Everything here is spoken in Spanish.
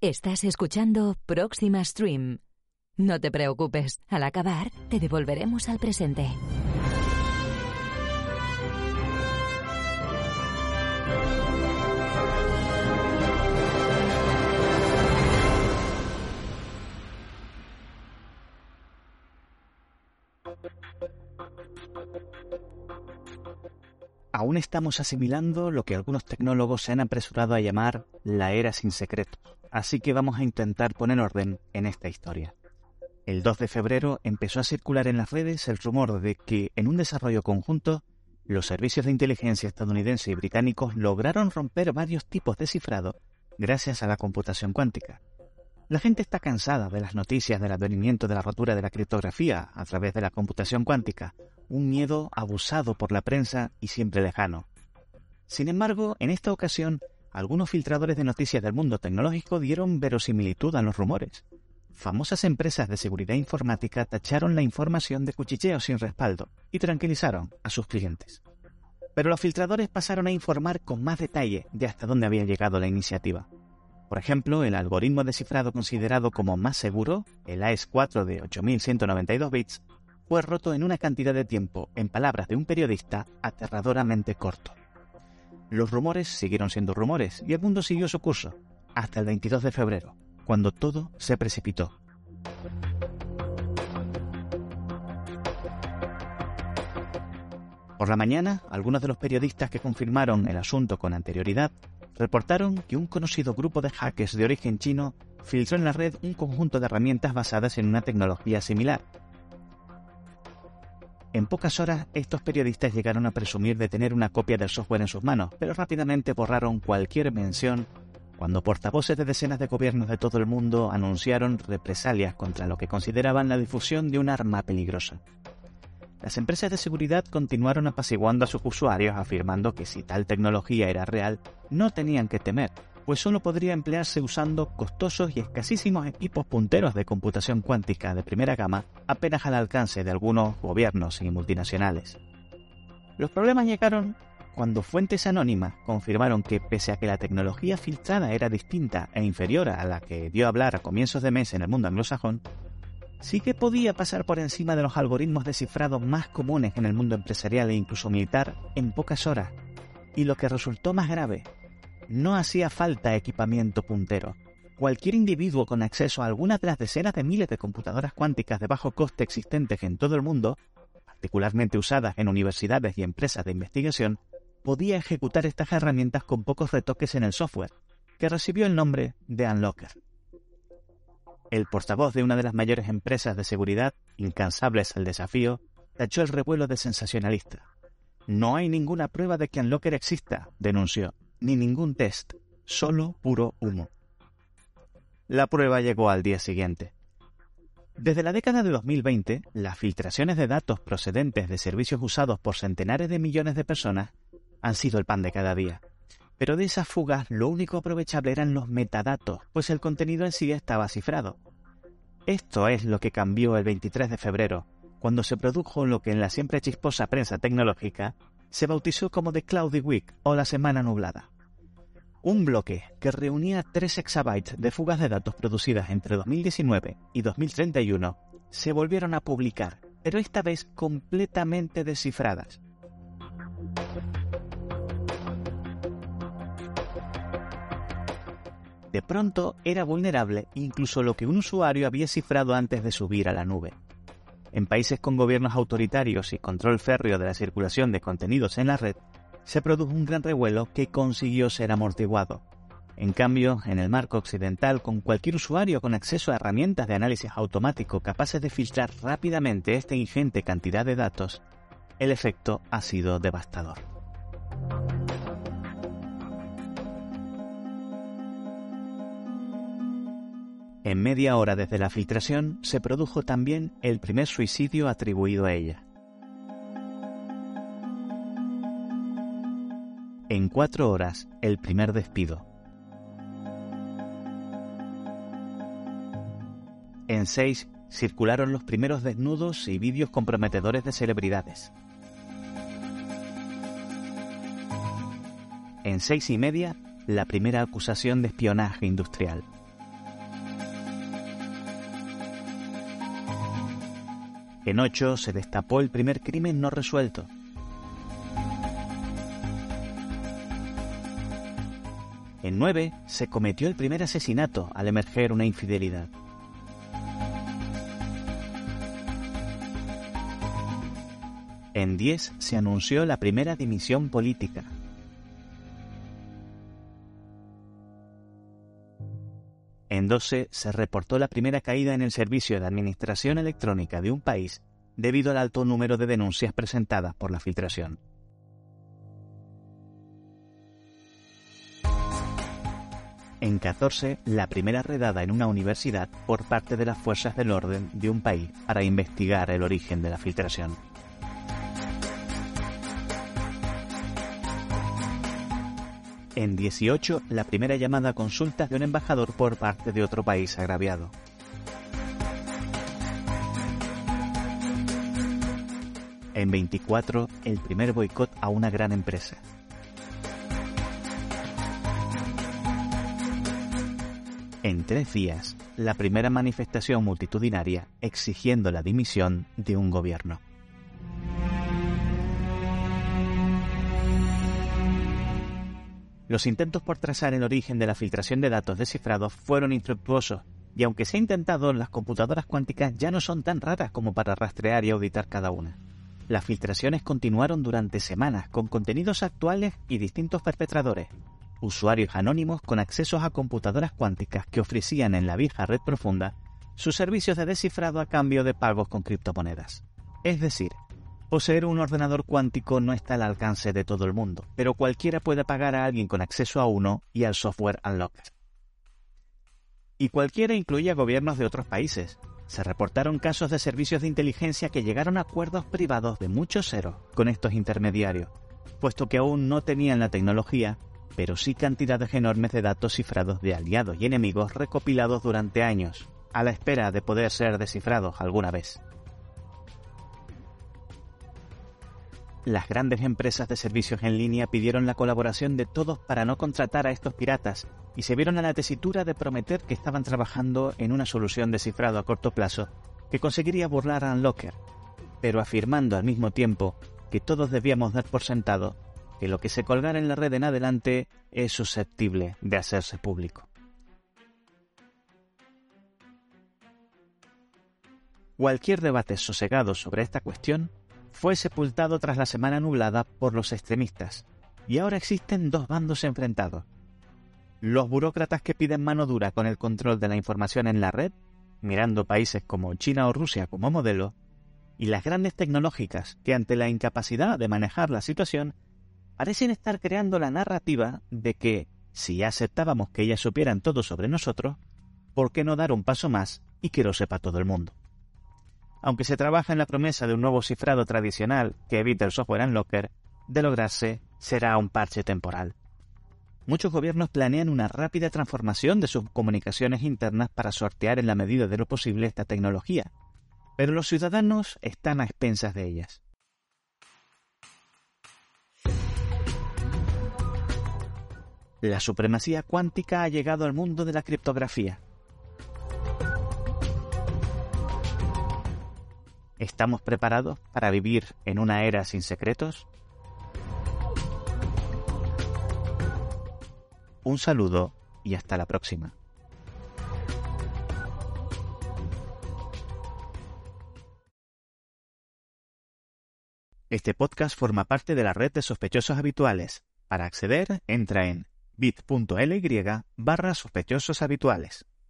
Estás escuchando Próxima Stream. No te preocupes, al acabar te devolveremos al presente. Aún estamos asimilando lo que algunos tecnólogos se han apresurado a llamar la era sin secretos, así que vamos a intentar poner orden en esta historia. El 2 de febrero empezó a circular en las redes el rumor de que, en un desarrollo conjunto, los servicios de inteligencia estadounidense y británicos lograron romper varios tipos de cifrado gracias a la computación cuántica. La gente está cansada de las noticias del advenimiento de la rotura de la criptografía a través de la computación cuántica, un miedo abusado por la prensa y siempre lejano. Sin embargo, en esta ocasión, algunos filtradores de noticias del mundo tecnológico dieron verosimilitud a los rumores. Famosas empresas de seguridad informática tacharon la información de cuchicheo sin respaldo y tranquilizaron a sus clientes. Pero los filtradores pasaron a informar con más detalle de hasta dónde había llegado la iniciativa. Por ejemplo, el algoritmo descifrado considerado como más seguro, el AES-4 de 8192 bits, fue roto en una cantidad de tiempo, en palabras de un periodista, aterradoramente corto. Los rumores siguieron siendo rumores y el mundo siguió su curso, hasta el 22 de febrero, cuando todo se precipitó. Por la mañana, algunos de los periodistas que confirmaron el asunto con anterioridad reportaron que un conocido grupo de hackers de origen chino filtró en la red un conjunto de herramientas basadas en una tecnología similar, en pocas horas, estos periodistas llegaron a presumir de tener una copia del software en sus manos, pero rápidamente borraron cualquier mención cuando portavoces de decenas de gobiernos de todo el mundo anunciaron represalias contra lo que consideraban la difusión de un arma peligrosa. Las empresas de seguridad continuaron apaciguando a sus usuarios afirmando que si tal tecnología era real, no tenían que temer, pues solo podría emplearse usando costosos y escasísimos equipos punteros de computación cuántica de primera gama apenas al alcance de algunos gobiernos y multinacionales. Los problemas llegaron cuando fuentes anónimas confirmaron que pese a que la tecnología filtrada era distinta e inferior a la que dio a hablar a comienzos de mes en el mundo anglosajón, sí que podía pasar por encima de los algoritmos descifrados más comunes en el mundo empresarial e incluso militar en pocas horas. Y lo que resultó más grave no hacía falta equipamiento puntero. Cualquier individuo con acceso a alguna de las decenas de miles de computadoras cuánticas de bajo coste existentes en todo el mundo, particularmente usadas en universidades y empresas de investigación, podía ejecutar estas herramientas con pocos retoques en el software, que recibió el nombre de Unlocker. El portavoz de una de las mayores empresas de seguridad, incansables al desafío, tachó el revuelo de sensacionalista. No hay ninguna prueba de que Unlocker exista, denunció ni ningún test, solo puro humo. La prueba llegó al día siguiente. Desde la década de 2020, las filtraciones de datos procedentes de servicios usados por centenares de millones de personas han sido el pan de cada día. Pero de esas fugas lo único aprovechable eran los metadatos, pues el contenido en sí estaba cifrado. Esto es lo que cambió el 23 de febrero, cuando se produjo lo que en la siempre chisposa prensa tecnológica se bautizó como The Cloudy Week o la Semana Nublada. Un bloque que reunía 3 exabytes de fugas de datos producidas entre 2019 y 2031 se volvieron a publicar, pero esta vez completamente descifradas. De pronto era vulnerable incluso lo que un usuario había cifrado antes de subir a la nube. En países con gobiernos autoritarios y control férreo de la circulación de contenidos en la red, se produjo un gran revuelo que consiguió ser amortiguado. En cambio, en el marco occidental, con cualquier usuario con acceso a herramientas de análisis automático capaces de filtrar rápidamente esta ingente cantidad de datos, el efecto ha sido devastador. En media hora desde la filtración se produjo también el primer suicidio atribuido a ella. En cuatro horas, el primer despido. En seis, circularon los primeros desnudos y vídeos comprometedores de celebridades. En seis y media, la primera acusación de espionaje industrial. En 8 se destapó el primer crimen no resuelto. En 9 se cometió el primer asesinato al emerger una infidelidad. En 10 se anunció la primera dimisión política. En 12 se reportó la primera caída en el servicio de administración electrónica de un país debido al alto número de denuncias presentadas por la filtración. En 14, la primera redada en una universidad por parte de las fuerzas del orden de un país para investigar el origen de la filtración. En 18, la primera llamada a consultas de un embajador por parte de otro país agraviado. En 24, el primer boicot a una gran empresa. En tres días, la primera manifestación multitudinaria exigiendo la dimisión de un gobierno. Los intentos por trazar el origen de la filtración de datos descifrados fueron infructuosos, y aunque se ha intentado, las computadoras cuánticas ya no son tan raras como para rastrear y auditar cada una. Las filtraciones continuaron durante semanas con contenidos actuales y distintos perpetradores, usuarios anónimos con accesos a computadoras cuánticas que ofrecían en la vieja red profunda sus servicios de descifrado a cambio de pagos con criptomonedas. Es decir, Poseer un ordenador cuántico no está al alcance de todo el mundo, pero cualquiera puede pagar a alguien con acceso a uno y al software Unlocked. Y cualquiera incluye a gobiernos de otros países. Se reportaron casos de servicios de inteligencia que llegaron a acuerdos privados de muchos ceros con estos intermediarios, puesto que aún no tenían la tecnología, pero sí cantidades enormes de datos cifrados de aliados y enemigos recopilados durante años, a la espera de poder ser descifrados alguna vez. Las grandes empresas de servicios en línea pidieron la colaboración de todos para no contratar a estos piratas y se vieron a la tesitura de prometer que estaban trabajando en una solución de cifrado a corto plazo que conseguiría burlar a Unlocker, pero afirmando al mismo tiempo que todos debíamos dar por sentado que lo que se colgara en la red en adelante es susceptible de hacerse público. Cualquier debate sosegado sobre esta cuestión fue sepultado tras la semana nublada por los extremistas, y ahora existen dos bandos enfrentados. Los burócratas que piden mano dura con el control de la información en la red, mirando países como China o Rusia como modelo, y las grandes tecnológicas que ante la incapacidad de manejar la situación parecen estar creando la narrativa de que, si ya aceptábamos que ellas supieran todo sobre nosotros, ¿por qué no dar un paso más y que lo sepa todo el mundo? Aunque se trabaja en la promesa de un nuevo cifrado tradicional que evite el software Unlocker, de lograrse será un parche temporal. Muchos gobiernos planean una rápida transformación de sus comunicaciones internas para sortear en la medida de lo posible esta tecnología, pero los ciudadanos están a expensas de ellas. La supremacía cuántica ha llegado al mundo de la criptografía, ¿Estamos preparados para vivir en una era sin secretos? Un saludo y hasta la próxima. Este podcast forma parte de la red de sospechosos habituales. Para acceder, entra en bit.ly barra.